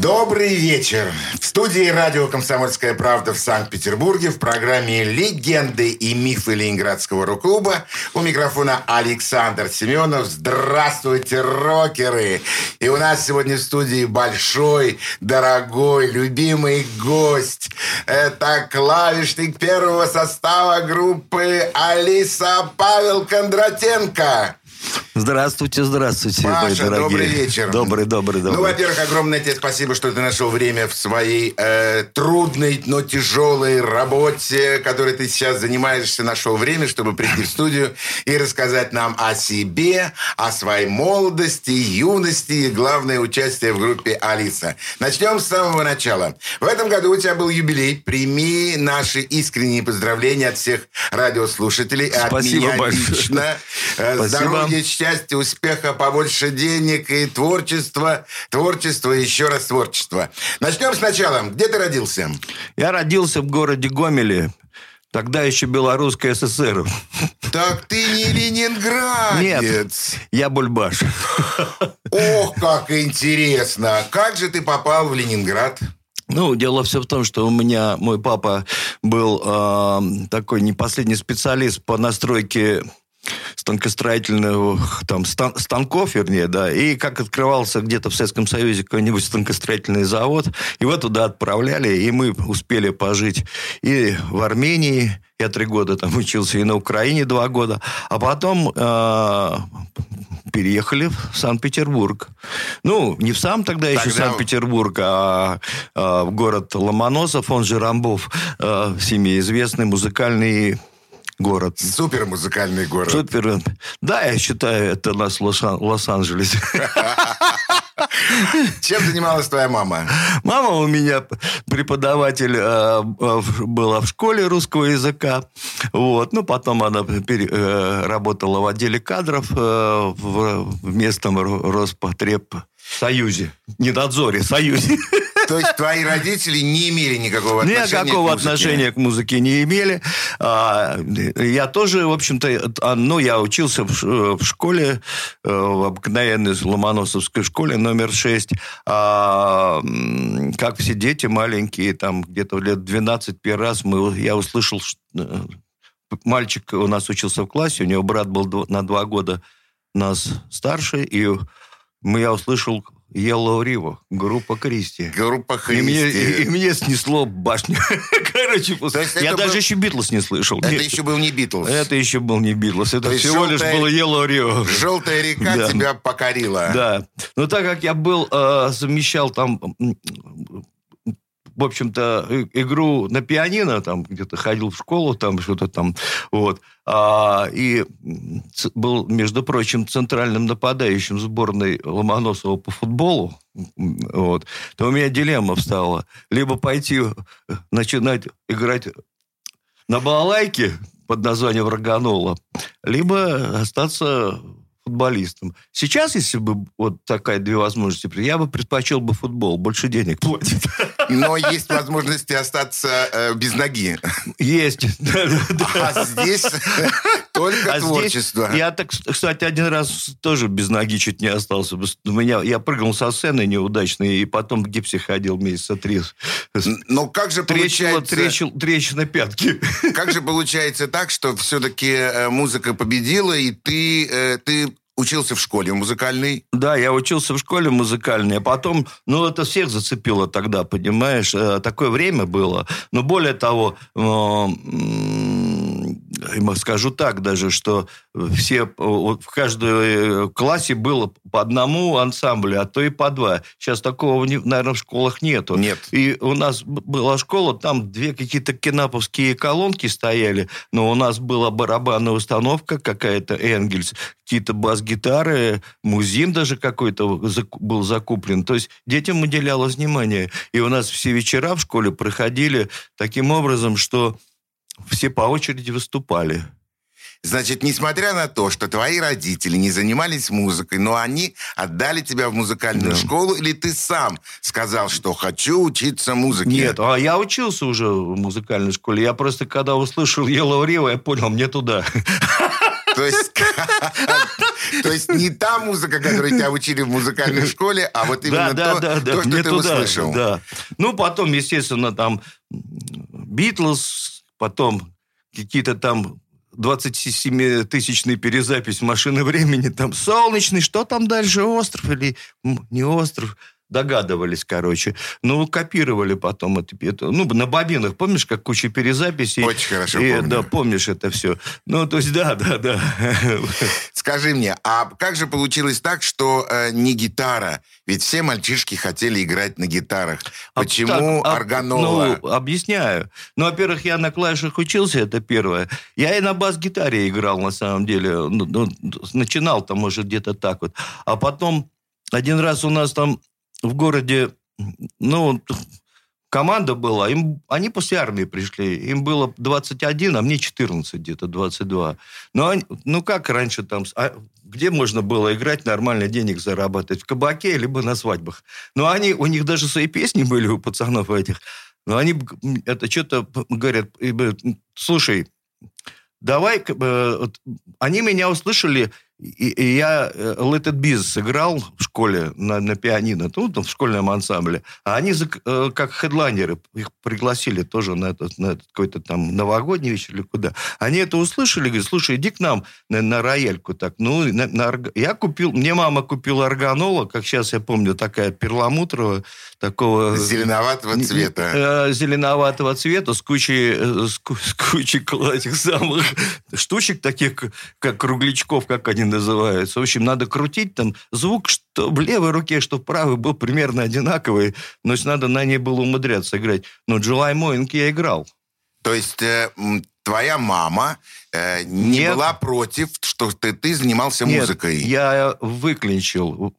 Добрый вечер. В студии радио «Комсомольская правда» в Санкт-Петербурге в программе «Легенды и мифы Ленинградского рок-клуба» у микрофона Александр Семенов. Здравствуйте, рокеры! И у нас сегодня в студии большой, дорогой, любимый гость. Это клавишник первого состава группы Алиса Павел Кондратенко. Здравствуйте, здравствуйте, Паша, мои дорогие. добрый вечер. Добрый, добрый, добрый. Ну, во-первых, огромное тебе спасибо, что ты нашел время в своей э, трудной, но тяжелой работе, которой ты сейчас занимаешься, нашел время, чтобы прийти в студию и рассказать нам о себе, о своей молодости, юности и, главное, участие в группе «Алиса». Начнем с самого начала. В этом году у тебя был юбилей. Прими наши искренние поздравления от всех радиослушателей. Спасибо от меня большое. лично. Э, Спасибо. Здоровья, счастья, успеха, побольше денег и творчества. Творчество, и еще раз творчество. Начнем сначала. Где ты родился? Я родился в городе Гомеле. Тогда еще Белорусская ССР. Так ты не ленинградец. Нет, я бульбаш. Ох, как интересно. Как же ты попал в Ленинград? Ну, дело все в том, что у меня мой папа был э, такой не последний специалист по настройке станкостроительных там стан- станков, вернее, да, и как открывался где-то в Советском Союзе какой-нибудь станкостроительный завод, его туда отправляли, и мы успели пожить и в Армении, я три года там учился, и на Украине два года, а потом э, переехали в Санкт-Петербург. Ну, не в сам тогда, еще Тогда- Санкт-Петербург, а, а в город Ломоносов, он же Рамбов, э, всеми известный музыкальный город. Супер музыкальный город. Супер. Да, я считаю, это наш Лос- Лос-Анджелес. Чем занималась твоя мама? Мама у меня преподаватель э, была в школе русского языка. Вот. Ну, потом она э, работала в отделе кадров э, в, местном Ро- Роспотребсоюзе. Не надзоре, союзе. То есть твои родители не имели никакого отношения Никакого к музыке? отношения к музыке не имели. А, Я тоже, в общем-то, а, ну, я учился в школе, э, в обыкновенной Ломоносовской школе номер 6. А, Как все дети маленькие, там где-то лет 12 первый раз мы, я услышал, ш- э, мальчик у нас учился в классе, у него брат был на два года нас старше, и мы, я услышал Yellow River, группа Кристи. Группа И мне, Христи. и мне снесло башню. Короче, я даже был- еще Битлз не слышал. Это Нет, еще был не Битлз. это еще был не Битлз. Это То всего лишь желтая- было Yellow River. Желтая река Да. тебя покорила. Да. Но так как я был, э, совмещал там, в общем-то, игру на пианино, там где-то ходил в школу, там что-то там, вот, а, и был, между прочим, центральным нападающим сборной Ломоносова по футболу, вот, то у меня дилемма встала. Либо пойти э, начинать играть на балалайке под названием «Роганола», либо остаться футболистом. Сейчас, если бы вот такая две возможности, я бы предпочел бы футбол, больше денег платит. Но есть возможности остаться э, без ноги. Есть. А здесь только А здесь творчество. я так, кстати, один раз тоже без ноги чуть не остался. У меня, я прыгнул со сцены неудачно, и потом в гипсе ходил месяца три. Но как же Трещина, получается... трещил- трещина пятки. Как же получается так, что все-таки музыка победила, и ты, э, ты учился в школе музыкальной? Да, я учился в школе музыкальной, а потом, ну, это всех зацепило тогда, понимаешь, Э, такое время было. Но более того, э, скажу так даже, что все, э, в каждом классе было по одному ансамблю, а то и по два. Сейчас такого, наверное, в школах нету. Нет. И у нас была школа, там две какие-то кинаповские колонки стояли, но у нас была барабанная установка какая-то, Энгельс, какие-то бас-гитары, музин даже какой-то был закуплен. То есть детям уделялось внимание. И у нас все вечера в школе проходили таким образом, что все по очереди выступали. Значит, несмотря на то, что твои родители не занимались музыкой, но они отдали тебя в музыкальную Да. школу, или ты сам сказал, что хочу учиться музыке? Нет, а я учился уже в музыкальной школе. Я просто, когда услышал Yellow River, я понял, мне туда. То есть, то есть не та музыка, которую тебя учили в музыкальной школе, а вот именно да, то, да, да, то, что ты туда, услышал. Да. Ну, потом, естественно, там Битлз, потом какие-то там 27-тысячный перезапись «Машины времени», там «Солнечный», что там дальше, остров или не остров? Догадывались, короче. Ну, копировали потом это. это ну, на бобинах, помнишь, как куча перезаписей? Очень хорошо И, помню. Да, помнишь это все. Ну, то есть, да, да, да. Скажи мне, а как же получилось так, что э, не гитара? Ведь все мальчишки хотели играть на гитарах. А Почему так, а, органола? Ну, объясняю. Ну, во-первых, я на клавишах учился, это первое. Я и на бас-гитаре играл, на самом деле. Ну, ну, начинал там, может, где-то так вот. А потом один раз у нас там в городе, ну, команда была, им, они после армии пришли, им было 21, а мне 14 где-то, 22. Ну, они- ну как раньше там, а где можно было играть, нормально денег зарабатывать? В кабаке, либо на свадьбах. Ну, они, у них даже свои песни были у пацанов этих. Но они это что-то говорят, слушай, давай, вот, они меня услышали, и, и я э, Let It Be сыграл в школе на, на пианино, ну, там, в школьном ансамбле. А они э, как хедлайнеры, их пригласили тоже на этот, на этот какой-то там новогодний вечер или куда. Они это услышали, говорят, слушай, иди к нам на, на рояльку. Так, ну, на- на я купил, мне мама купила органола, как сейчас я помню, такая перламутровая, такого... Зеленоватого цвета. э, зеленоватого цвета с кучей, с, с кучей этих самых штучек таких, как круглячков, как они называются. В общем, надо крутить там звук, что в левой руке, что в правой, был примерно одинаковый, но есть надо на ней было умудряться играть. Но July Morning я играл. То есть э, твоя мама э, не Нет. была против, что ты, ты занимался Нет, музыкой? я выклинчил.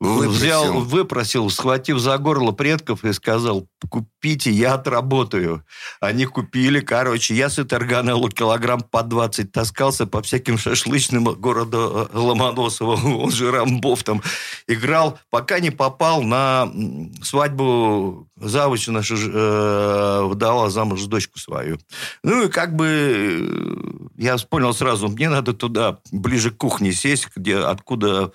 Выпросил. Взял, выпросил, схватив за горло предков и сказал, купите, я отработаю. Они купили, короче, я с этой органеллу килограмм по 20 таскался по всяким шашлычным города э, Ломоносова, он же Рамбов там, играл, пока не попал на свадьбу завуча наша э, выдавала замуж дочку свою. Ну и как бы э, я понял сразу, мне надо туда, ближе к кухне сесть, где, откуда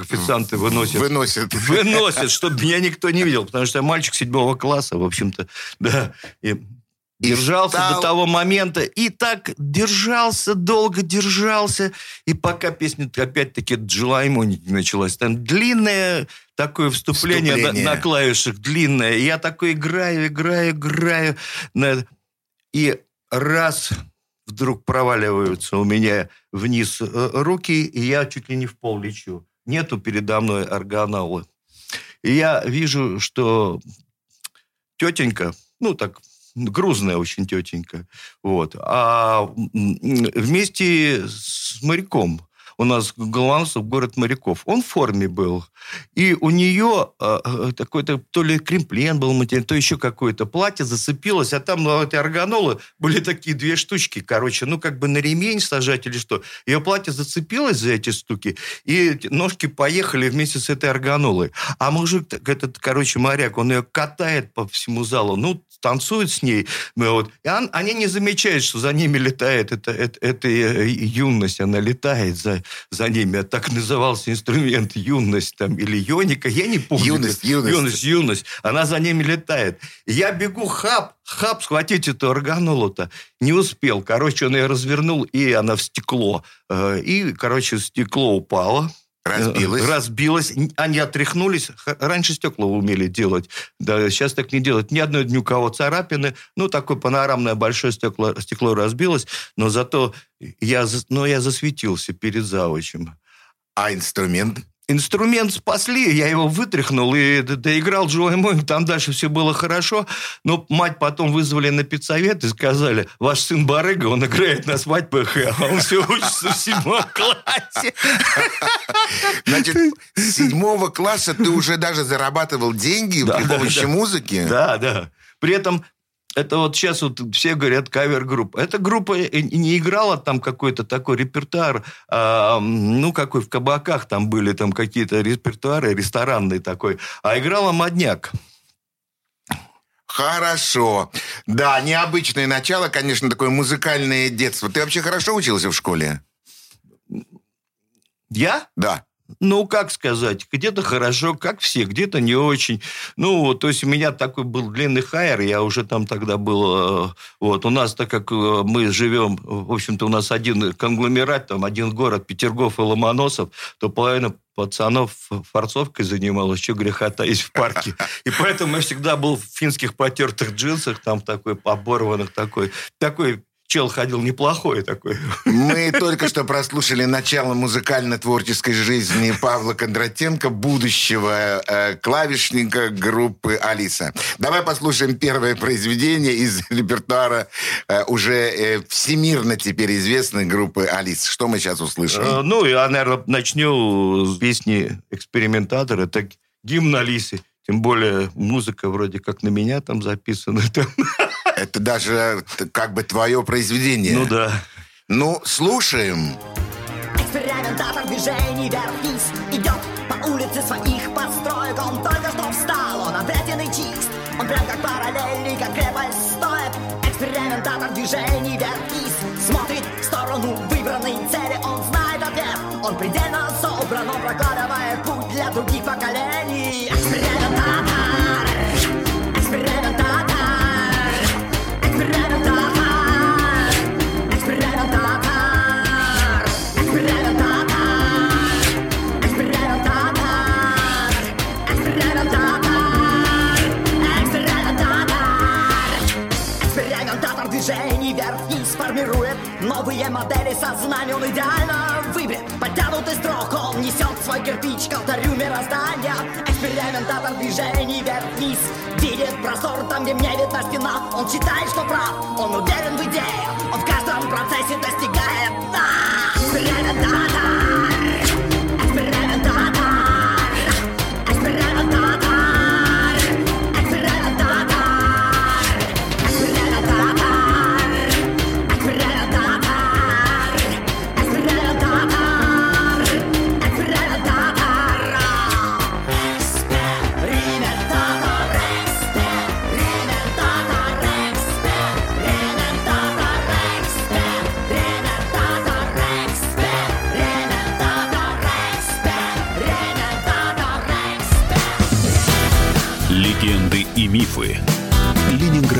официанты выносят Выносит. выносят, чтобы меня никто не видел, потому что я мальчик седьмого класса, в общем-то, да. И И держался стал- до того момента, и так держался, долго держался, и пока песня опять-таки Джилайму не началась. Там длинное такое вступление, на- Вступление. На, клавишах, длинное. И я такой играю, играю, играю. на- И раз вдруг проваливаются у меня вниз э, руки, и я чуть ли не в пол лечу. Нету передо мной органалы. И я вижу, что тетенька, ну так, грузная очень тетенька, вот, а вместе с моряком, у нас Голландцев город моряков. Он в форме был. И у нее э, э, такой-то то ли кремплен был материал, то еще какое-то платье зацепилось, а там ну, эти органолы были такие две штучки, короче, ну как бы на ремень сажать или что. Ее платье зацепилось за эти штуки, и ножки поехали вместе с этой органолой. А мужик, этот, короче, моряк, он ее катает по всему залу, ну, танцует с ней, ну, вот. И он- они не замечают, что за ними летает эта, эта, эта юность, она летает за, за ними. А Так назывался инструмент юность там, или йоника, я не помню. Юность, юность. Юность, юность. Она за ними летает. Я бегу, хап, хап, схватить эту органолу-то. Не успел. Короче, он ее развернул, и она в стекло. Э, И, короче, стекло упало. Разбилась. Э, Разбилось. Они отряхнулись. Раньше стекла умели делать. Да, сейчас так не делают. Ни одной ни у кого царапины. Ну, такое панорамное большое стекло, стекло разбилось. Но зато я, но я засветился перед завучем. А инструмент? Инструмент спасли, я его вытряхнул и доиграл Джои Мой, там дальше все было хорошо, но мать потом вызвали на педсовет и сказали, ваш сын барыга, он играет на свадьбах, а он все учится в седьмом классе. Значит, с седьмого класса ты уже даже зарабатывал деньги Да, при помощи да. музыки? Да, да. При этом это вот сейчас вот все говорят кавер-группа. Эта группа не играла там какой-то такой репертуар, а, ну, какой в кабаках там были там какие-то репертуары, ресторанный такой, а играла модняк. Хорошо. Да, необычное начало, конечно, такое музыкальное детство. Ты вообще хорошо учился в школе? Я? Да. Ну, как сказать, где-то хорошо, как все, где-то не очень. Ну, то есть у меня такой был длинный хайер, я уже там тогда был... Э, вот, у нас, так как э, мы живем, в общем-то, у нас один конгломерат, там один город, Петергоф и Ломоносов, то половина пацанов форцовкой занималась, что греха таить в парке. И поэтому я всегда был в финских потертых джинсах, там такой, оборванных такой, такой чел ходил неплохой такой. Мы только что прослушали начало музыкально-творческой жизни Павла Кондратенко, будущего э, клавишника группы «Алиса». Давай послушаем первое произведение из репертуара э, уже э, всемирно теперь известной группы «Алиса». Что мы сейчас услышим? Э, ну, я, наверное, начну с песни «Экспериментатор». Это гимн Алисы. Тем более музыка вроде как на меня там записана. Это даже как бы твое произведение. Ну да. Ну, слушаем. Экспериментатор движений вверх-вниз идет по улице своих построек. Он только что встал, он обретенный чист. Он прям как параллельный, как крепость стоит. Экспериментатор движений вверх-вниз смотрит в сторону выбранной цели. Он знает ответ, он предельно собран, он прокладывает путь для других поколений. Экспериментатор, новые модели сознания. Он идеально выбит, подтянутый строк. Он несет свой кирпич к алтарю мироздания. Экспериментатор движений вверх-вниз видит простор там, где мне видна стена. Он считает, что прав, он уверен в идее. Он в каждом процессе достигает. Экспериментатор. мифы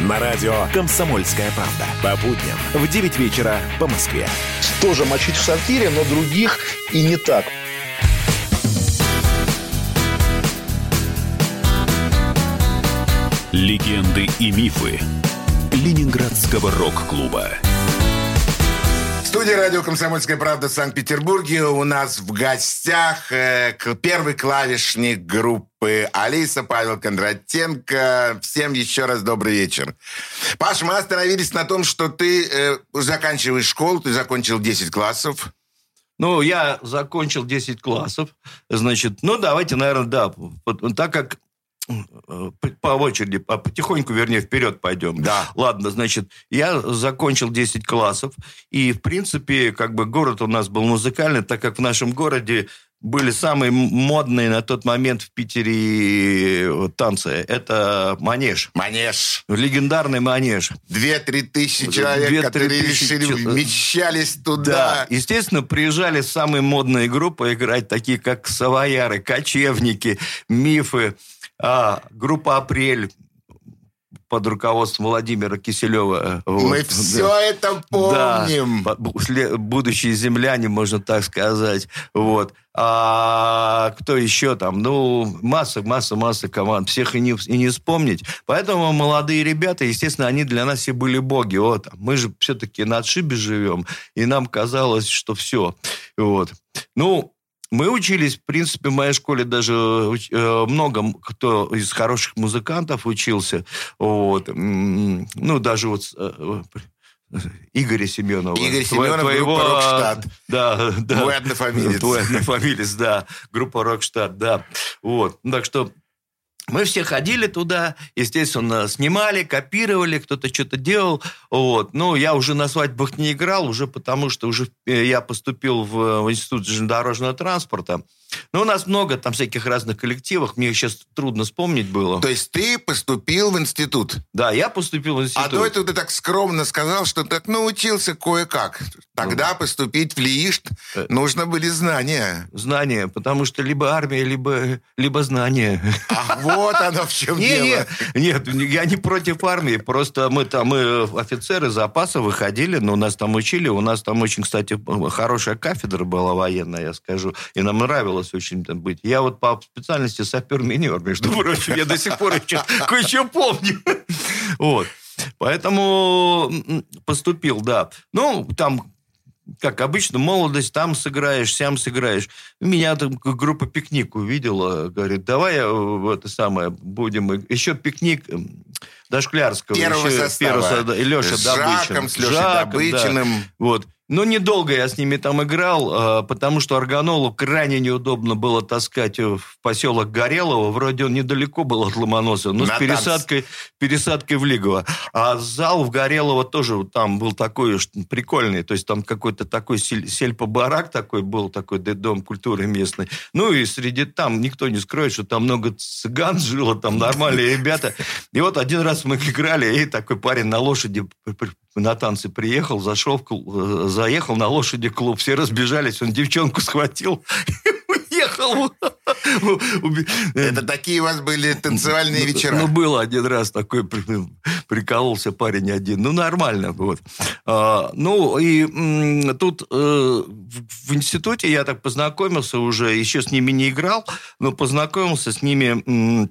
На радио «Комсомольская правда». По будням в 9 вечера по Москве. Тоже мочить в сортире, но других и не так. Легенды и мифы Ленинградского рок-клуба студии радио «Комсомольская правда» в Санкт-Петербурге у нас в гостях э, первый клавишник группы Алиса Павел Кондратенко. Всем еще раз добрый вечер. Паш, мы остановились на том, что ты э, заканчиваешь школу, ты закончил 10 классов. Ну, я закончил 10 классов. Значит, ну, давайте, наверное, да. Так как по очереди, потихоньку, вернее, вперед пойдем. Да. Ладно, значит, я закончил 10 классов, и, в принципе, как бы город у нас был музыкальный, так как в нашем городе были самые модные на тот момент в Питере танцы. Это манеж. Манеж. Легендарный манеж. Две-три тысячи человек, Две, которые решили, чел... вмещались туда. Да. Естественно, приезжали самые модные группы играть, такие как Савояры, Кочевники, Мифы а, группа «Апрель», под руководством Владимира Киселева. Вот. Мы все это помним. Да, будущие земляне, можно так сказать. Вот. А кто еще там? Ну, масса, масса, масса команд. Всех и не, и не вспомнить. Поэтому молодые ребята, естественно, они для нас все были боги. Вот. Мы же все-таки на отшибе живем. И нам казалось, что все. Вот. Ну, мы учились, в принципе, в моей школе даже э, много кто из хороших музыкантов учился. Вот. Ну, даже вот э, Игоря Семенова. Игорь Семенов, твоего, группа «Рокштадт». Да, да. Твой однофамилец. Твой однофамилец, да. Группа «Рокштадт», да. Вот. Так что мы все ходили туда, естественно, снимали, копировали, кто-то что-то делал. Вот. Ну, я уже на свадьбах не играл, уже потому что уже э, я поступил в, в Институт железнодорожного транспорта. Ну, у нас много там всяких разных коллективов, мне сейчас трудно вспомнить было. То есть ты поступил в институт? Да, я поступил в институт. А до этого ты так скромно сказал, что так научился кое-как. Тогда ну. поступить в ЛИИШТ э. нужно были знания. Знания, потому что либо армия, либо, либо знания. А вот оно в чем дело. Нет, нет, я не против армии, просто мы там, мы офицеры запаса выходили, но нас там учили, у нас там очень, кстати, хорошая кафедра была военная, я скажу, и нам нравилось хотелось очень там быть. Я вот по специальности сапер-минер, между прочим, я до сих пор еще кое-что помню. Вот. Поэтому поступил, да. Ну, там как обычно, молодость, там сыграешь, сям сыграешь. Меня там группа «Пикник» увидела, говорит, давай э, это самое, будем... Еще «Пикник» Дошклярского. Первого еще, состава. Первого, и Леша с Добычин. Жаком, с Лешей Жаком, Добычиным. Да. Вот. Но недолго я с ними там играл, а, потому что Арганолу крайне неудобно было таскать в поселок Горелово. Вроде он недалеко был от Ломоносова, но На с пересадкой, пересадкой в Лигово. А зал в Горелово тоже там был такой прикольный. То есть там какой-то такой сельпо-барак такой был, такой дом культуры местной. Ну и среди там никто не скроет, что там много цыган жило, там нормальные ребята. И вот один раз мы играли, и такой парень на лошади на танцы приехал, зашел, э, заехал на лошади клуб, все разбежались, он девчонку схватил и уехал. Это такие у вас были танцевальные ну, вечера? Ну, был один раз такой, прикололся парень один. Ну, нормально, вот. А, ну, и тут э, в институте я так познакомился уже, еще с ними не играл, но познакомился с ними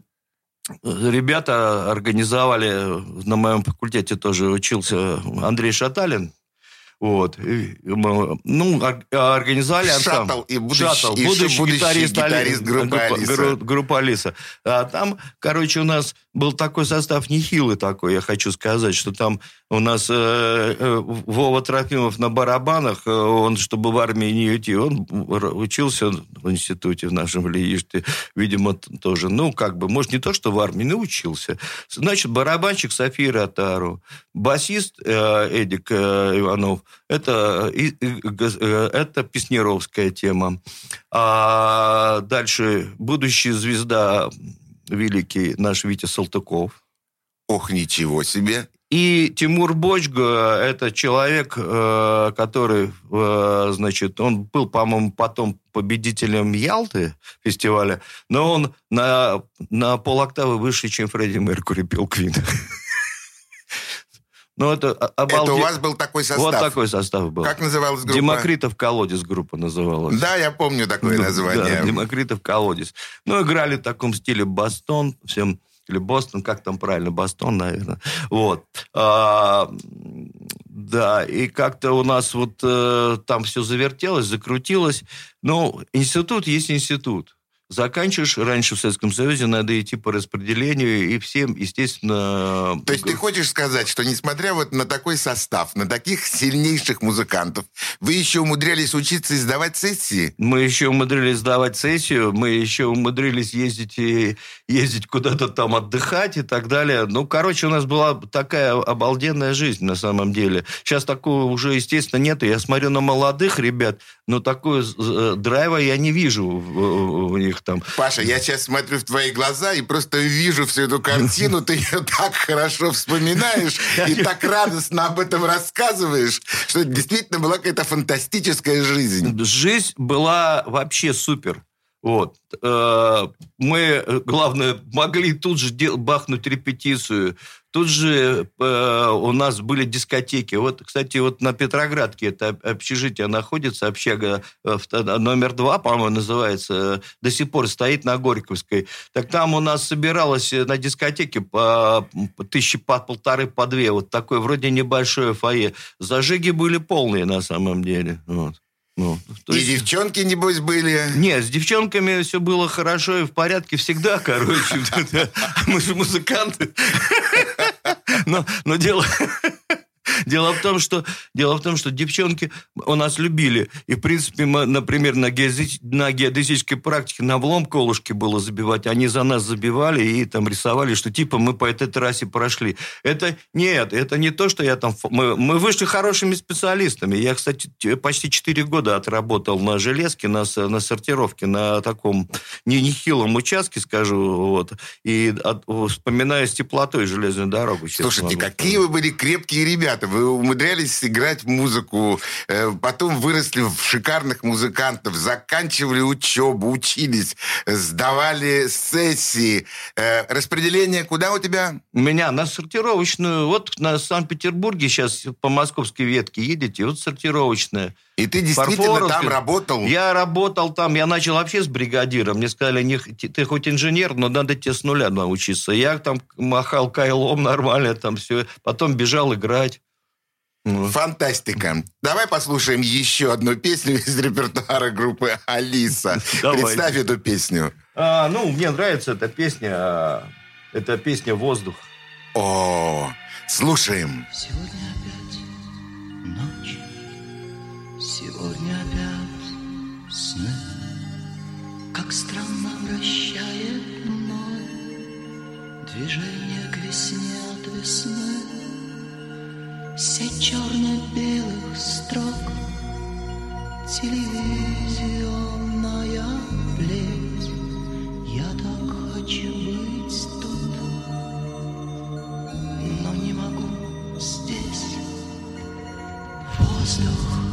ребята организовали, на моем факультете тоже учился Андрей Шаталин, вот. Мы, ну, организовали ансамбль. Шаттл и будущий, Шаттл, будущий, будущий гитарист, гитарист группы Алиса. Группа Алиса. А там, короче, у нас был такой состав нехилый такой, я хочу сказать, что там у нас э, э, Вова Трофимов на барабанах, э, он, чтобы в армии не уйти, он учился в институте в нашем Лииште, видимо, тоже, ну, как бы, может, не то, что в армии, но учился. Значит, барабанщик София Ротару, басист э, Эдик э, Иванов, это, э, это Песнеровская тема. А дальше будущая звезда великий наш Витя Салтыков. Ох, ничего себе. И Тимур Бочга – это человек, э, который, значит, он был, по-моему, потом победителем Ялты фестиваля, но он на, на полоктавы выше, чем Фредди Меркури пел Квин. Ну, это обалдеть. Это у вас был такой состав? Вот такой состав был. Как называлась группа? Демокритов колодец группа называлась. Да, я помню такое название. Да, Демокритов колодец. Ну, играли в таком стиле Бастон, всем или Бостон, как там правильно, Бостон, наверное. Вот. А, да, и как-то у нас вот э, там все завертелось, закрутилось. Ну, институт есть институт заканчиваешь, раньше в Советском Союзе надо идти по распределению, и всем, естественно... То есть ты хочешь сказать, что несмотря вот на такой состав, на таких сильнейших музыкантов, вы еще умудрялись учиться и сдавать сессии? Мы еще умудрились сдавать сессию, мы еще умудрились ездить и ездить куда-то там отдыхать и так далее. Ну, короче, у нас была такая обалденная жизнь на самом деле. Сейчас такого уже, естественно, нет. Я смотрю на молодых ребят, но такой э, драйва я не вижу у них там. Паша, я сейчас смотрю в твои глаза и просто вижу всю эту картину, ты ее так хорошо вспоминаешь и так радостно об этом рассказываешь, что действительно была какая-то фантастическая жизнь. Жизнь была вообще супер. Вот. Э, мы, э, главное, могли тут же бахнуть репетицию. Тут же э, у нас были дискотеки. Вот, кстати, вот на Петроградке это общежитие находится, общага номер два, по-моему, называется, до сих пор стоит на Горьковской. Так там у нас собиралось на дискотеке по тысячи по полторы, по две. Вот такое вроде небольшое фойе. Зажиги были полные на самом деле. Вот. Ну, и есть... девчонки, небось, были? Нет, с девчонками все было хорошо и в порядке всегда, короче. Мы же музыканты. Но, но дело... Дело в том, что, дело в том, что девчонки у нас любили. И, в принципе, мы, например, на, геози, на геодезической практике на влом колышки было забивать. Они за нас забивали и там рисовали, что типа мы по этой трассе прошли. Это нет, это не то, что я там... Мы, мы вышли хорошими специалистами. Я, кстати, почти 4 года отработал на железке, на, на сортировке, на таком не, нехилом участке, скажу. Вот, и от, вспоминаю с теплотой железную дорогу. Слушайте, какие вы были крепкие ребята ребята, вы умудрялись играть музыку, э, потом выросли в шикарных музыкантов, заканчивали учебу, учились, сдавали сессии. Э, распределение куда у тебя? У меня на сортировочную. Вот на Санкт-Петербурге сейчас по московской ветке едете, вот сортировочная. И ты действительно там работал? Я работал там, я начал вообще с бригадиром. Мне сказали, не, ты хоть инженер, но надо тебе с нуля научиться. Я там махал кайлом нормально, там все. Потом бежал играть. Фантастика. Давай послушаем еще одну песню из репертуара группы «Алиса». Представь эту песню. А, ну, мне нравится эта песня. Это песня «Воздух». О, слушаем. Сегодня опять ночь, сегодня опять сны. Как странно вращает мной движение к весне от весны сеть черно-белых строк, телевизионная плеть. Я так хочу быть тут, но не могу здесь. Воздух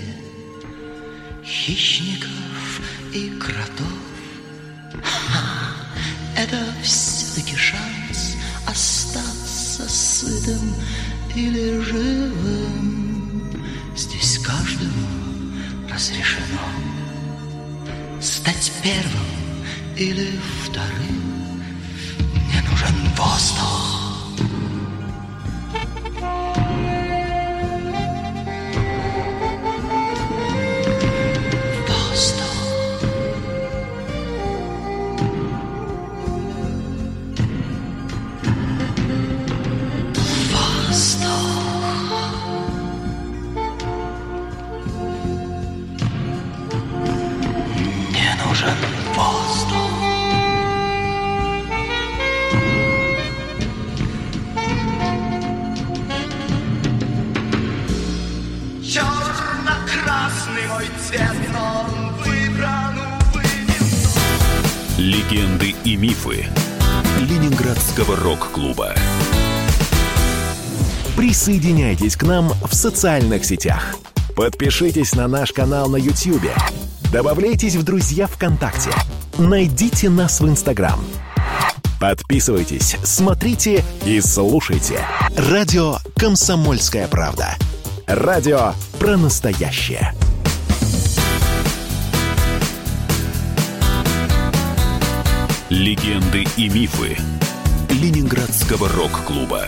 Хищников и кротов. Это все-таки шанс остаться сытым или живым. Здесь каждому разрешено Стать первым или вторым. Мне нужен воздух нужен воздух. Черно-красный мой цвет, но он выбран, увы, не Легенды и мифы Ленинградского рок-клуба. Присоединяйтесь к нам в социальных сетях. Подпишитесь на наш канал на YouTube. Добавляйтесь в друзья ВКонтакте. Найдите нас в Инстаграм. Подписывайтесь, смотрите и слушайте. Радио «Комсомольская правда». Радио про настоящее. Легенды и мифы Ленинградского рок-клуба.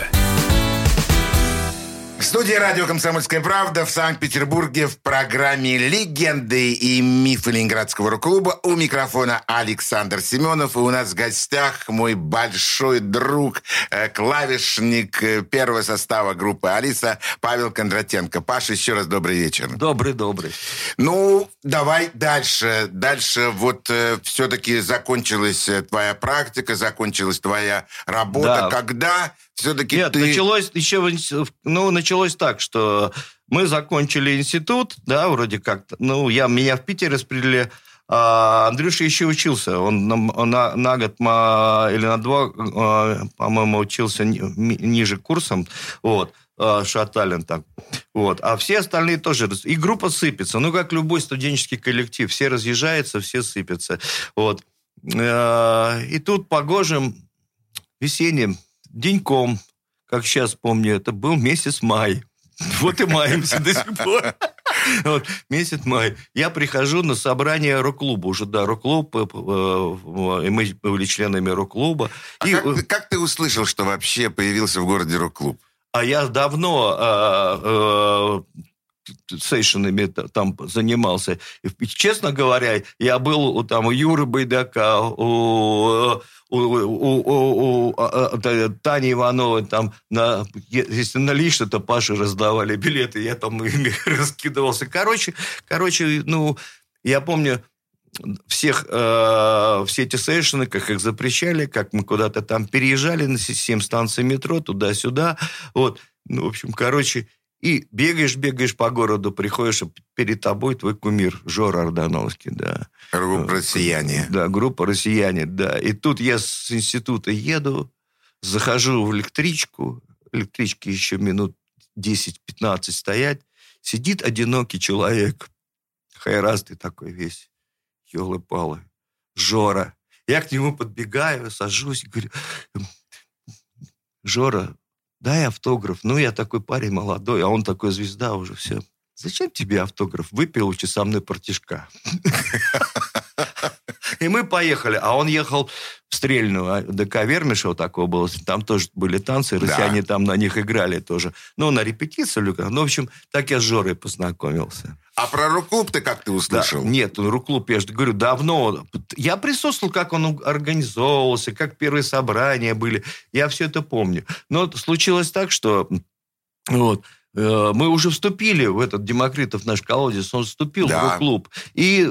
В студии радио «Комсомольская правда» в Санкт-Петербурге в программе «Легенды и мифы Ленинградского рок-клуба» у микрофона Александр Семенов. И у нас в гостях мой большой друг, э, клавишник э, первого состава группы «Алиса» Павел Кондратенко. Паша, еще раз добрый вечер. Добрый-добрый. Ну, давай дальше. Дальше вот э, все-таки закончилась э, твоя практика, закончилась твоя работа. Да. Когда все-таки Нет, ты... началось еще, ну, началось так, что мы закончили институт, да, вроде как, ну, я, меня в Питер распределили, а Андрюша еще учился, он на, на- на год или на два, а, по-моему, учился ни- ниже курсом, вот, а, шатален так, вот, а все остальные тоже, и группа сыпется, ну, как любой студенческий коллектив, все разъезжаются, все сыпятся, вот, А, и тут погожим весенним деньком, как сейчас помню, это был месяц май. Вот и маемся до сих пор. Вот, месяц май. Я прихожу на собрание рок-клуба. Уже, да, рок-клуб, э, э, и мы были членами рок-клуба. А И, как, ты- как ты услышал, что вообще появился в городе рок-клуб? А я давно э, э, сейшенами т- там занимался. И, честно говоря, я был у, там, у Юры Байдака, у, у, у- у- у, а, а, Тани Ивановой, там, на, если налично, то Паше раздавали билеты, я там ими раскидывался. Короче, короче, ну, я помню, всех, э, все эти сейшены, как их запрещали, как мы куда-то там переезжали на 7 станций метро, туда-сюда. Вот. Ну, в общем, короче, и бегаешь, бегаешь по городу, приходишь, а перед тобой твой кумир Жора Ордановский, да. Группа «Россияне». Да, группа «Россияне», да. И тут я с института еду, захожу в электричку, электрички еще минут 10-15 стоять, сидит одинокий человек, хайрастый такой весь, елы-палы, Жора. Я к нему подбегаю, сажусь говорю, Жора, дай автограф. Ну, я такой парень молодой, а он такой звезда уже, все. Зачем тебе автограф? Выпил со мной партишка. И мы поехали. А он ехал в Стрельную, а ДК Вермишева такого было. Там тоже были танцы, Да. россияне там на них играли тоже. Ну, на репетицию, ну, в общем, так я с Жорой познакомился. А про рок-клуб ты как ты Да, услышал? нет, ну, рок-клуб, я же говорю, давно. Я присутствовал, как он организовывался, как первые собрания были. Я все это помню. Но случилось так, что вот, мы уже вступили в этот Демокритов, наш колодец, он вступил Да. в рок-клуб. И,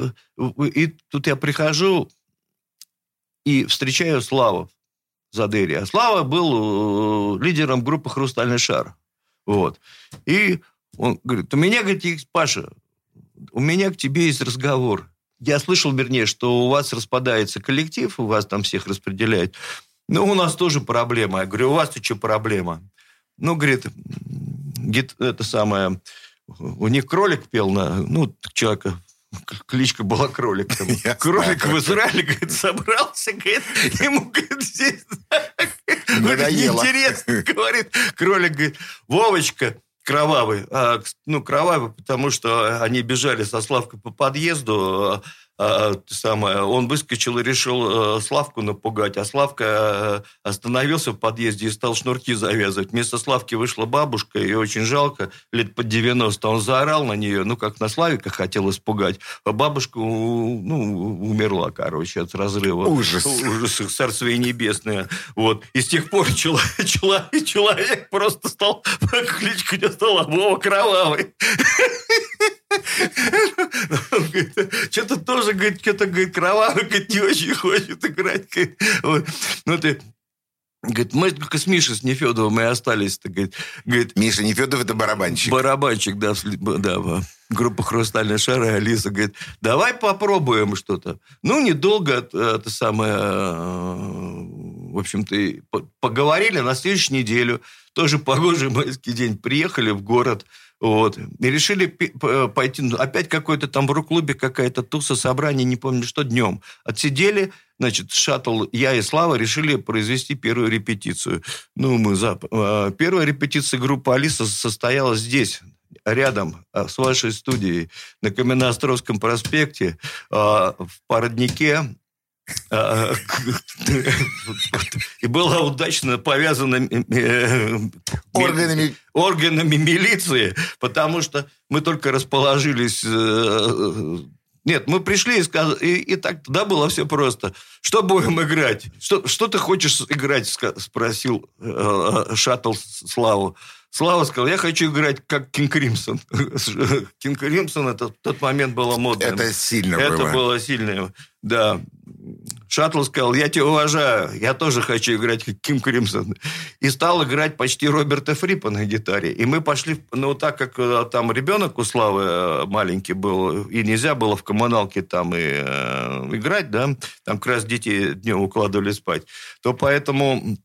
и тут я прихожу и встречаю Славу Задери. А Слава был э, лидером группы «Хрустальный шар». Вот. И он говорит, у меня, говорит, есть, Паша, у меня к тебе есть разговор. Я слышал, вернее, что у вас распадается коллектив, у вас там всех распределяют. Ну, у нас тоже проблема. Я говорю, у вас-то что проблема? Ну, говорит, гит- это самое, у них кролик пел на, ну, человека, кличка была кролик. Там. Я Кролик знаю. в Израиле, говорит, собрался, говорит, ему, говорит, здесь Надоело. интересно, говорит, кролик, говорит, Вовочка, кровавый, а, ну, кровавый, потому что они бежали со Славкой по подъезду, а, самое, он выскочил и решил э, Славку напугать, а Славка э, остановился в подъезде и стал шнурки завязывать. Вместо Славки вышла бабушка, и очень жалко, лет под 90, он заорал на нее, ну, как на Славика хотел испугать, а бабушка, ну, умерла, короче, от разрыва. Ужас. Ужас, царствие небесное. Вот. И с тех пор человек, человек, человек просто стал, кличка у него стала Вова Кровавый. Что-то тоже, говорит, что-то, говорит, кровавый, говорит, не очень хочет играть. говорит. Вот. Ну, ты, Говорит, мы только с Мишей, с Нефедовым и остались. -то, говорит, говорит, Миша Нефедов это барабанщик. барабанщик, да, да, группа «Хрустальный шар», и Алиса говорит, давай попробуем что-то. Ну, недолго э, это самое, э, в общем-то, поговорили на следующую неделю. Тоже погожий майский день. Приехали в город, вот, и решили п- пойти, ну, опять какой-то там в рок-клубе какая-то туса, собрание, не помню что, днем. Отсидели, значит, шаттл, я и Слава решили произвести первую репетицию. Ну, мы за... э, Первая репетиция группы «Алиса» состоялась здесь, рядом э, с вашей студией, на Каменноостровском проспекте, э, в Породнике. Э, И была удачно повязана э, э, Органами органами милиции, потому что мы только расположились... э, Нет, мы пришли и сказали... И, и так тогда было все просто. Что будем играть? Что, что ты хочешь играть? Спросил э, Шаттл Славу. Слава сказал, я хочу играть как Кинг Кримсон. Кинг Кримсон это в тот момент было модно. это сильно Это было. было сильно, да. Шаттл сказал, я тебя уважаю, я тоже хочу играть как Ким Кримсон. И стал играть почти Роберта Фрипа на гитаре. И мы пошли, ну, так как э, там ребенок у Славы э, маленький был, и нельзя было в коммуналке там и э, играть, да, там как раз дети днем укладывали спать, то поэтому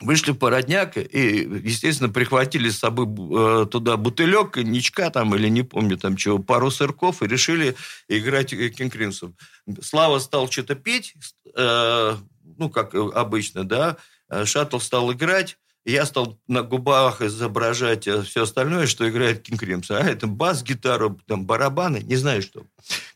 вышли в породняк и, естественно, прихватили с собой э, туда бутылек, коньячка там, или не помню там чего, пару сырков, и решили играть э, King Crimson. Слава стал что-то петь, э, ну, как обычно, да, Э, Шаттл стал играть, я стал на губах изображать все остальное, что играет King Crimson. А это бас, гитару, там, барабаны, не знаю что.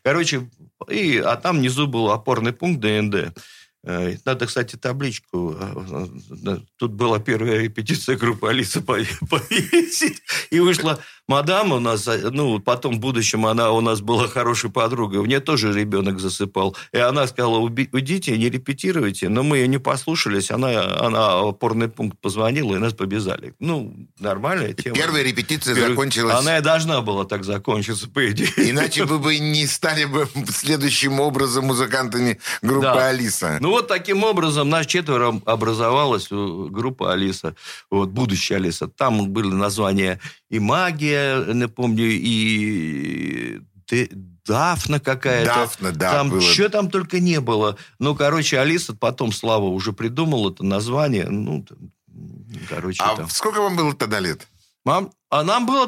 Короче, и, а там внизу был опорный пункт ДНД. Э, Надо, кстати, табличку. э, э, Тут была первая репетиция группы Алиса пове- повесить. И вышла мадам у нас, э, ну, потом в будущем она у нас была хорошей подругой. У нее тоже ребенок засыпал. И она сказала, «Уби- уйдите, не репетируйте. Но мы ее не послушались. Она, она в опорный пункт позвонила, и нас побежали. Ну, нормальная тема. Первая репетиция Первый- закончилась... Она и должна была так закончиться, по идее. Иначе вы бы не стали бы следующим образом музыкантами группы Да. Алиса. Ну вот таким образом нас четверо образовалась э, группа Алиса, вот будущая Алиса. Там были названия и магия, напомню, и Дафна какая-то. Дафна, да, Там было. что там только не было. Ну, короче, Алиса, потом Слава уже придумал это название. Ну, короче, А там. сколько вам было тогда лет? Мам, а нам было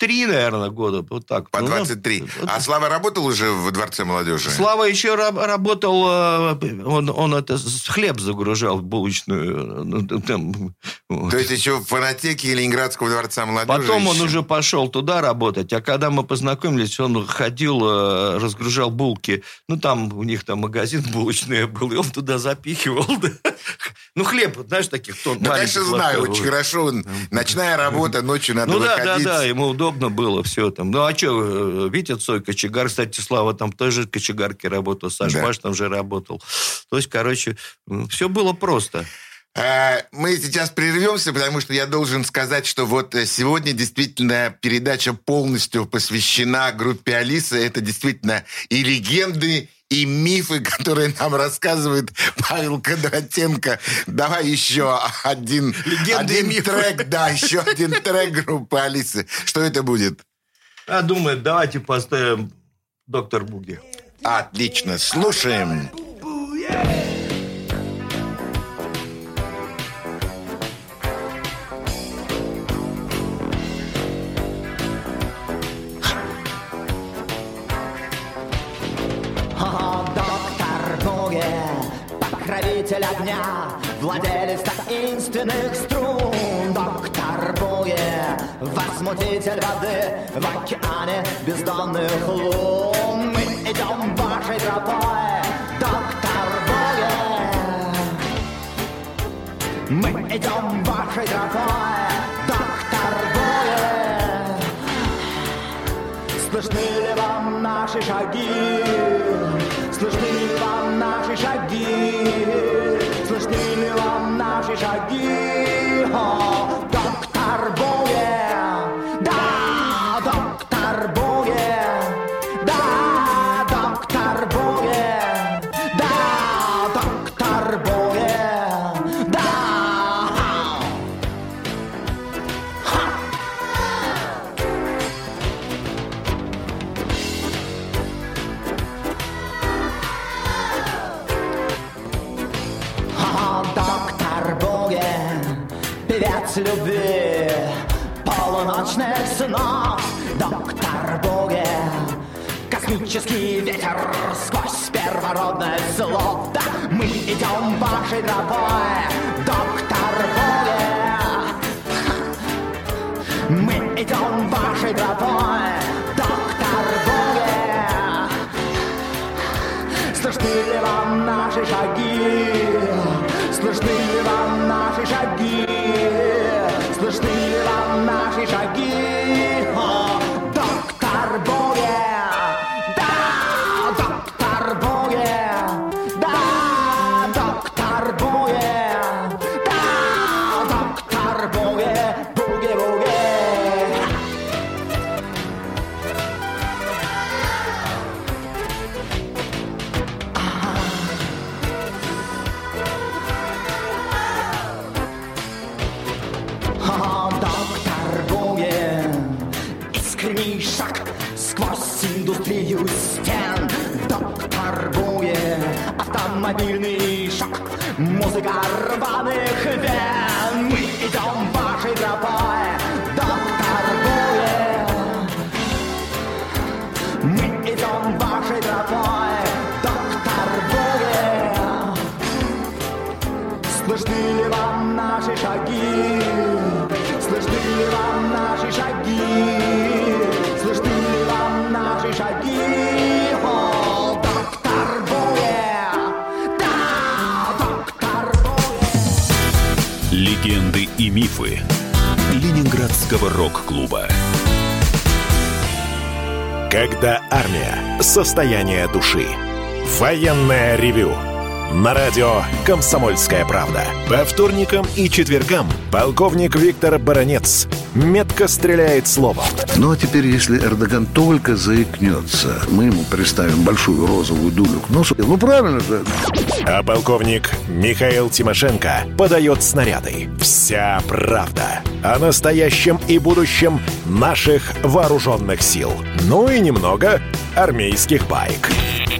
23, наверное, года. Вот так. По Ну, 23. вот А Слава работал уже в Дворце молодежи? Слава еще раб- работал, э, он, он это хлеб загружал в булочную. ну, там, вот. То есть еще в фонотеке Ленинградского Дворца молодежи? Потом он еще? уже пошел туда работать, а когда мы познакомились, он ходил, э, разгружал булки. Ну, там у них там магазин булочный был, и он туда запихивал. да. Ну, хлеб, знаешь, таких тон Ну, конечно, знаю, очень хорошо. Он- Ночная работа, ночью надо Ну да, да, выходить. да, ему удобно было все там. Ну а что, Витя Цой, кочегар, кстати, Слава там тоже кочегарки работал, Саша Да. Паш там же работал. То есть, короче, все было просто. А, Мы сейчас прервемся, потому что я должен сказать, что вот э, сегодня действительно передача полностью посвящена группе Алиса. Это действительно и легенды, и мифы, которые нам рассказывает Павел Кондратенко. Давай еще один, Легенды и один мифы. трек, да, еще один трек группы Алисы. Что это будет? Я думаю, давайте поставим доктор Буги. Отлично, слушаем. О, таинственных струн. Доктор Буги, возмутитель воды в океане бездонных лун. Мы идем вашей тропой, доктор Буги. Мы идем вашей тропой, доктор Буги. Слышны ли вам наши шаги? Слышны ли вам наши шаги? Космический ветер сквозь первородное слов Да, мы идем вашей тропой, доктор Боге Мы идем вашей тропой, доктор Боге Слышны ли вам наши шаги? Слышны ли вам наши шаги? Слышны ли вам наши шаги? Автомобильный шаг, музыка рваных вен. Мифы Ленинградского рок-клуба. Когда армия. Состояние души. Военное ревю. На радио «Комсомольская правда». По вторникам и четвергам полковник Виктор Баранец метко стреляет словом. Ну а теперь, если Эрдоган только заикнется, мы ему приставим большую розовую дулю к носу. Ну правильно же. А полковник Михаил Тимошенко подает снаряды. Вся правда о настоящем и будущем наших вооруженных сил. Ну и немного армейских байк.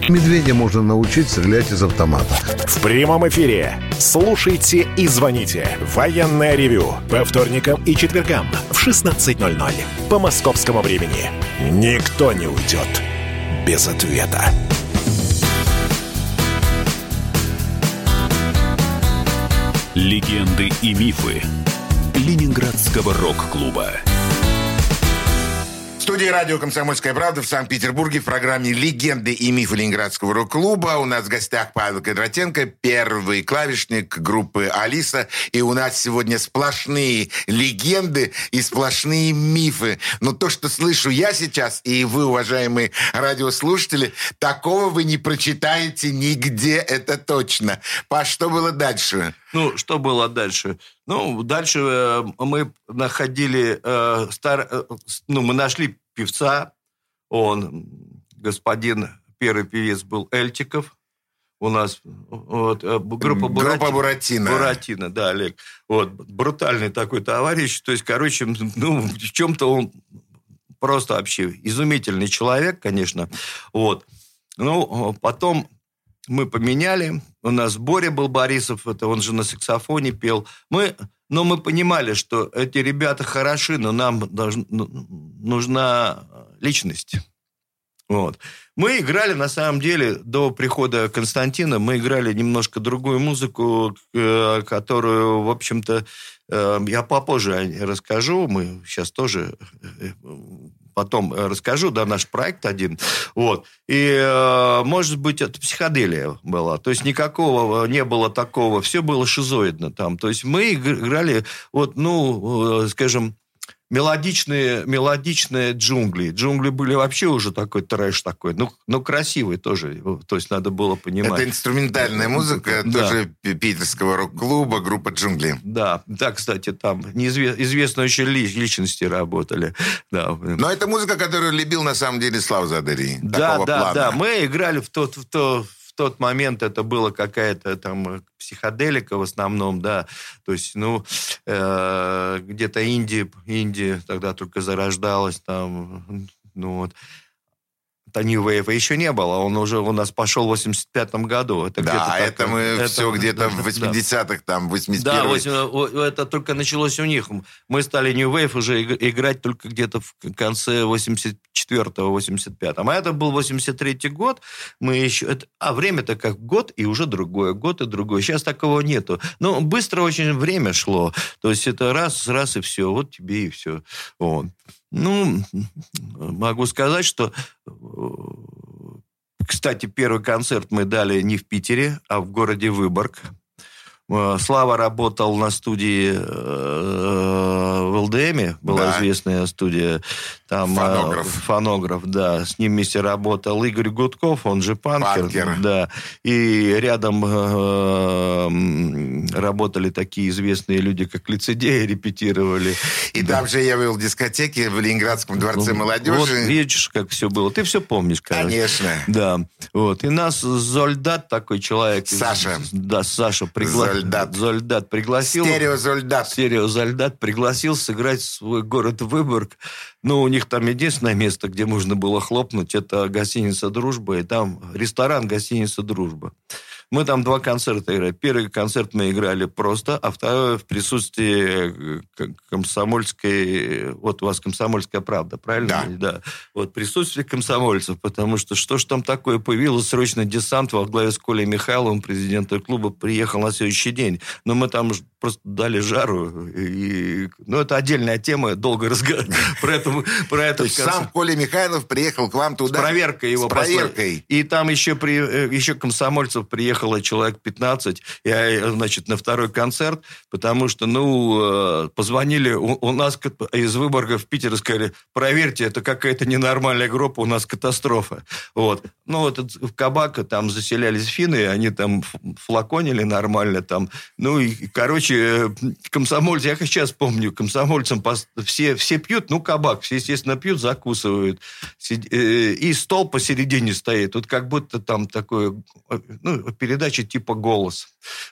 Медведя можно научить стрелять из автомата. В прямом эфире. Слушайте и звоните. Военное ревю. По вторникам и четвергам в 16.00 по московскому времени. Никто не уйдет без ответа. Легенды и мифы Ленинградского рок-клуба. В студии радио «Комсомольская правда» в Санкт-Петербурге в программе «Легенды и мифы Ленинградского рок-клуба». У нас в гостях Павел Кондратенко, первый клавишник группы «Алиса». И у нас сегодня сплошные легенды и сплошные мифы. Но то, что слышу я сейчас, и вы, уважаемые радиослушатели, такого вы не прочитаете нигде, это точно. Паш, что было дальше? Ну, что было дальше? Ну, дальше э, мы находили э, стар, э, ну, мы нашли певца. Он, господин, первый певец был Эльтиков. У нас вот, э, группа Группа Бурати- Буратино. Буратино, да, Олег. Вот, брутальный такой товарищ. То есть, короче, ну, в чем-то он просто вообще изумительный человек, конечно. Вот. Ну, потом мы поменяли. У нас Боря был Борисов, это он же на саксофоне пел. Мы, но мы понимали, что эти ребята хороши, но нам должн- ну, нужна личность. Вот. Мы играли, на самом деле, до прихода Константина, мы играли немножко другую музыку, э, которую, в общем-то, э, я попозже расскажу. Мы сейчас тоже э, потом э, расскажу, да, наш проект один. Вот. И, э, может быть, это психоделия была. То есть никакого не было такого. Все было шизоидно там. То есть мы игр- играли, вот, ну, э, скажем, мелодичные, мелодичные джунгли. Джунгли были вообще уже такой трэш такой. Ну, ну красивый тоже. То есть надо было понимать. Это инструментальная музыка, Да. тоже пи- питерского рок-клуба, группа «Джунгли». Да, да, кстати, там неизве- известные ли- личности работали. Да. Но это музыка, которую любил на самом деле Слав Задарий. Да, Такого да, плана. да. Мы играли в тот, в то, в тот момент, это было какая-то там э, психоделика в основном, да. То есть, ну, э, где-то Индия, Индия тогда только зарождалась там, ну вот. То New Wave еще не было. Он уже у нас пошел в 85 году. Это Да, где-то это так- мы это- все где-то в да. 80-х, там, 81 Да, восемь- о, это только началось у них. Мы стали New Wave уже иг- играть только где-то в конце 84-го, 85-го. А это был 83-й год. Мы еще... это- а время-то как год, и уже другое. Год и другой. Сейчас такого нету. Но быстро очень время шло. То есть это раз, раз и все. Вот тебе и все. Вот. Ну, могу сказать, что... э, Кстати, первый концерт мы дали не в Питере, а в городе Выборг. Э, Слава работал на студии э, в ЛДМе, была Да. известная студия. Там, э, Фонограф. фонограф, да. С ним вместе работал Игорь Гудков, он же Панкер. Панкер. Да. И рядом э, работали такие известные люди, как Лицедеи, репетировали. И Да. там же я был в дискотеке в Ленинградском дворце Ну, молодежи. Вот видишь, как все было. Ты все помнишь, короче. Конечно. Да, вот. И нас Зольдат, такой человек... Саша. Да, Саша пригла... Зольдат. Зольдат пригласил... Стереозольдат. Стерео Зольдат пригласил сыграть свой город Выборг. Ну, у них там единственное место, где можно было хлопнуть, это гостиница «Дружба», и там ресторан гостиница «Дружба». Мы там два концерта играли. Первый концерт мы играли просто, а второй в присутствии э, комсомольской... Вот у вас комсомольская правда, правильно? Да. да. Вот присутствие комсомольцев, потому что что ж там такое? Появился срочно десант во главе с Колей Михайловым, президентом клуба, приехал на следующий день. Но мы там просто дали жару. И, ну, это отдельная тема, долго разговаривать про это. Про То есть сам Коля Михайлов приехал к вам С туда? проверкой его С проверкой. И там еще, при, э, еще комсомольцев приехало человек 15, я, значит, на второй концерт, потому что, ну, э, позвонили у, у нас из Выборга в Питер и сказали, проверьте, это какая-то ненормальная группа, у нас катастрофа. Вот. Ну, вот в кабак там заселялись финны, они там флаконили нормально там. Ну, и, короче, э, комсомольцы, я как сейчас помню, комсомольцам все, все пьют, ну, кабак, все, естественно, пьют, закусывают. Э, И стол посередине стоит. Тут как будто там такое, ну, передача типа «Голос».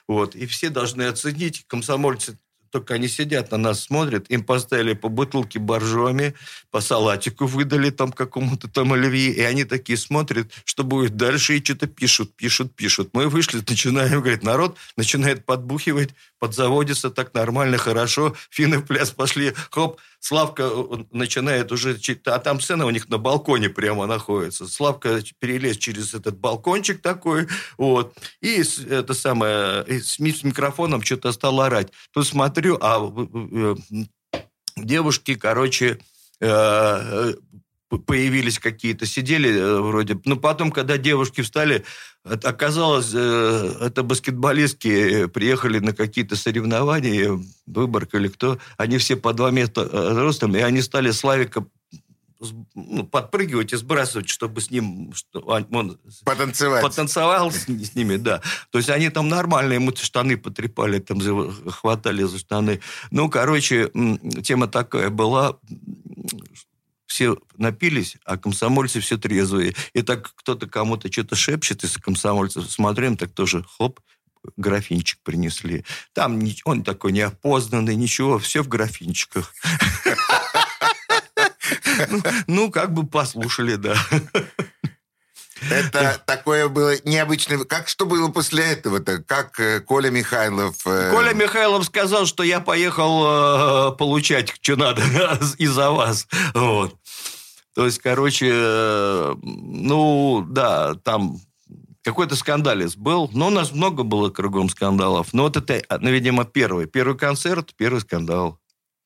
Вот. И все должны оценить, комсомольцы только они сидят на нас, смотрят, им поставили по бутылке боржоми, по салатику выдали там какому-то там оливье, и они такие смотрят, что будет дальше, и что-то пишут, пишут, пишут. Мы вышли, начинаем, говорит, народ начинает подбухивать, подзаводится так нормально, хорошо, финны в пляс пошли, хоп, Славка э, начинает уже, а там сцена у них на балконе прямо находится. Славка перелез через этот балкончик такой, вот, и это самое, и с, ми- с микрофоном что-то стал орать. Тут смотрю, а э, девушки, короче, э, появились какие-то, сидели э, вроде. Но потом, когда девушки встали, оказалось, э, это баскетболистки приехали на какие-то соревнования, Выборг или кто, они все по два метра э, ростом, и они стали Славика ну, подпрыгивать и сбрасывать, чтобы с ним что он- он Потанцевать. потанцевал с, с ними, да. То есть они там нормально, ему штаны потрепали, там хватали за штаны. Ну, короче, тема такая была. Все напились, а комсомольцы все трезвые. И так кто-то кому-то что-то шепчет из комсомольцев. Смотрим, так тоже хоп, графинчик принесли. Там он такой неопознанный, ничего, все в графинчиках. Ну, Ну, как бы послушали, да. Это такое было необычное. Как что было после этого-то? Как э, Коля Михайлов... э, Коля Михайлов сказал, что я поехал э, получать, что надо из-за вас. Вот. То есть, короче, ну, да, там какой-то скандалец был. Но у нас много было кругом скандалов. Но вот это, ну, видимо, первый. Первый концерт, первый скандал.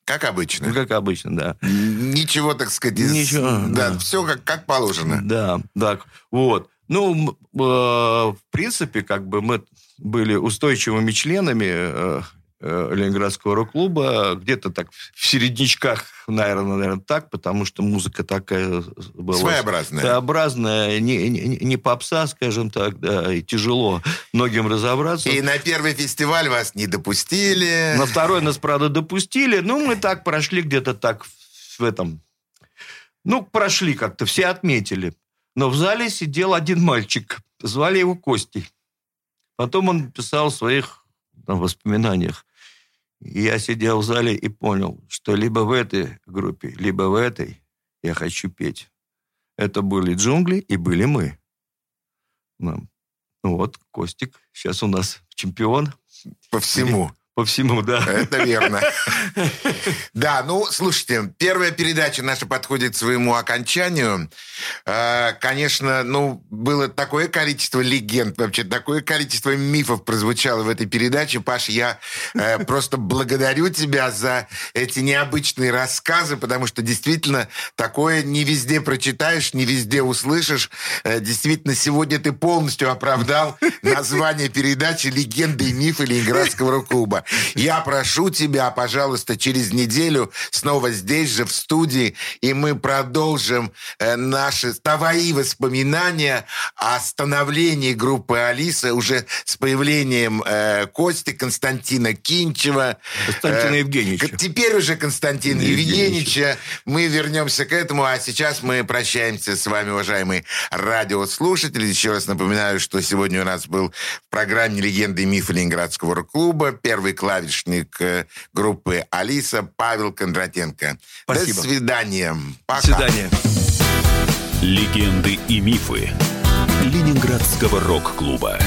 Как Ну, обычно. как обычно, да. Ничего, так сказать, из- Ничего, Да, да. все как, как положено. Да, так. Вот. Ну, э, в принципе, как бы мы были устойчивыми членами э, Ленинградского рок-клуба, где-то так в середнячках, наверное, наверное, так, потому что музыка такая была... Своеобразная. Своеобразная, не, не, не попса, скажем так, да, и тяжело многим разобраться. И на первый фестиваль вас не допустили. На второй нас, правда, допустили. Ну, мы так прошли где-то так в этом... Ну, прошли как-то, все отметили. Но в зале сидел один мальчик. Звали его Костей. Потом он писал в своих там, воспоминаниях. Я сидел в зале и понял, что либо в этой группе, либо в этой я хочу петь. Это были джунгли и были мы. Ну, вот, Костик сейчас у нас чемпион. По всему. По всему, да. Это верно. Да, ну, слушайте, первая передача наша подходит к своему окончанию. Э, Конечно, ну, было такое количество легенд, вообще такое количество мифов прозвучало в этой передаче. Паш, я э, просто благодарю тебя за эти необычные рассказы, потому что действительно такое не везде прочитаешь, не везде услышишь. Э, Действительно, сегодня ты полностью оправдал название передачи «Легенды и мифы Ленинградского рок-клуба». Я прошу тебя, пожалуйста, через неделю снова здесь же, в студии, и мы продолжим э, наши твои воспоминания о становлении группы «Алиса» уже с появлением э, Кости Константина Кинчева. Константина Э, Евгеньевича. Теперь уже Константина Евгеньевича. Евгеньевича. Мы вернемся к этому, а сейчас мы прощаемся с вами, уважаемые радиослушатели. Еще раз напоминаю, что сегодня у нас был в программе «Легенды и мифы Ленинградского рок-клуба» первый клавишник э, группы «Алиса» Павел Кондратенко. Спасибо. До свидания. Пока. До свидания. Легенды и мифы Ленинградского рок-клуба.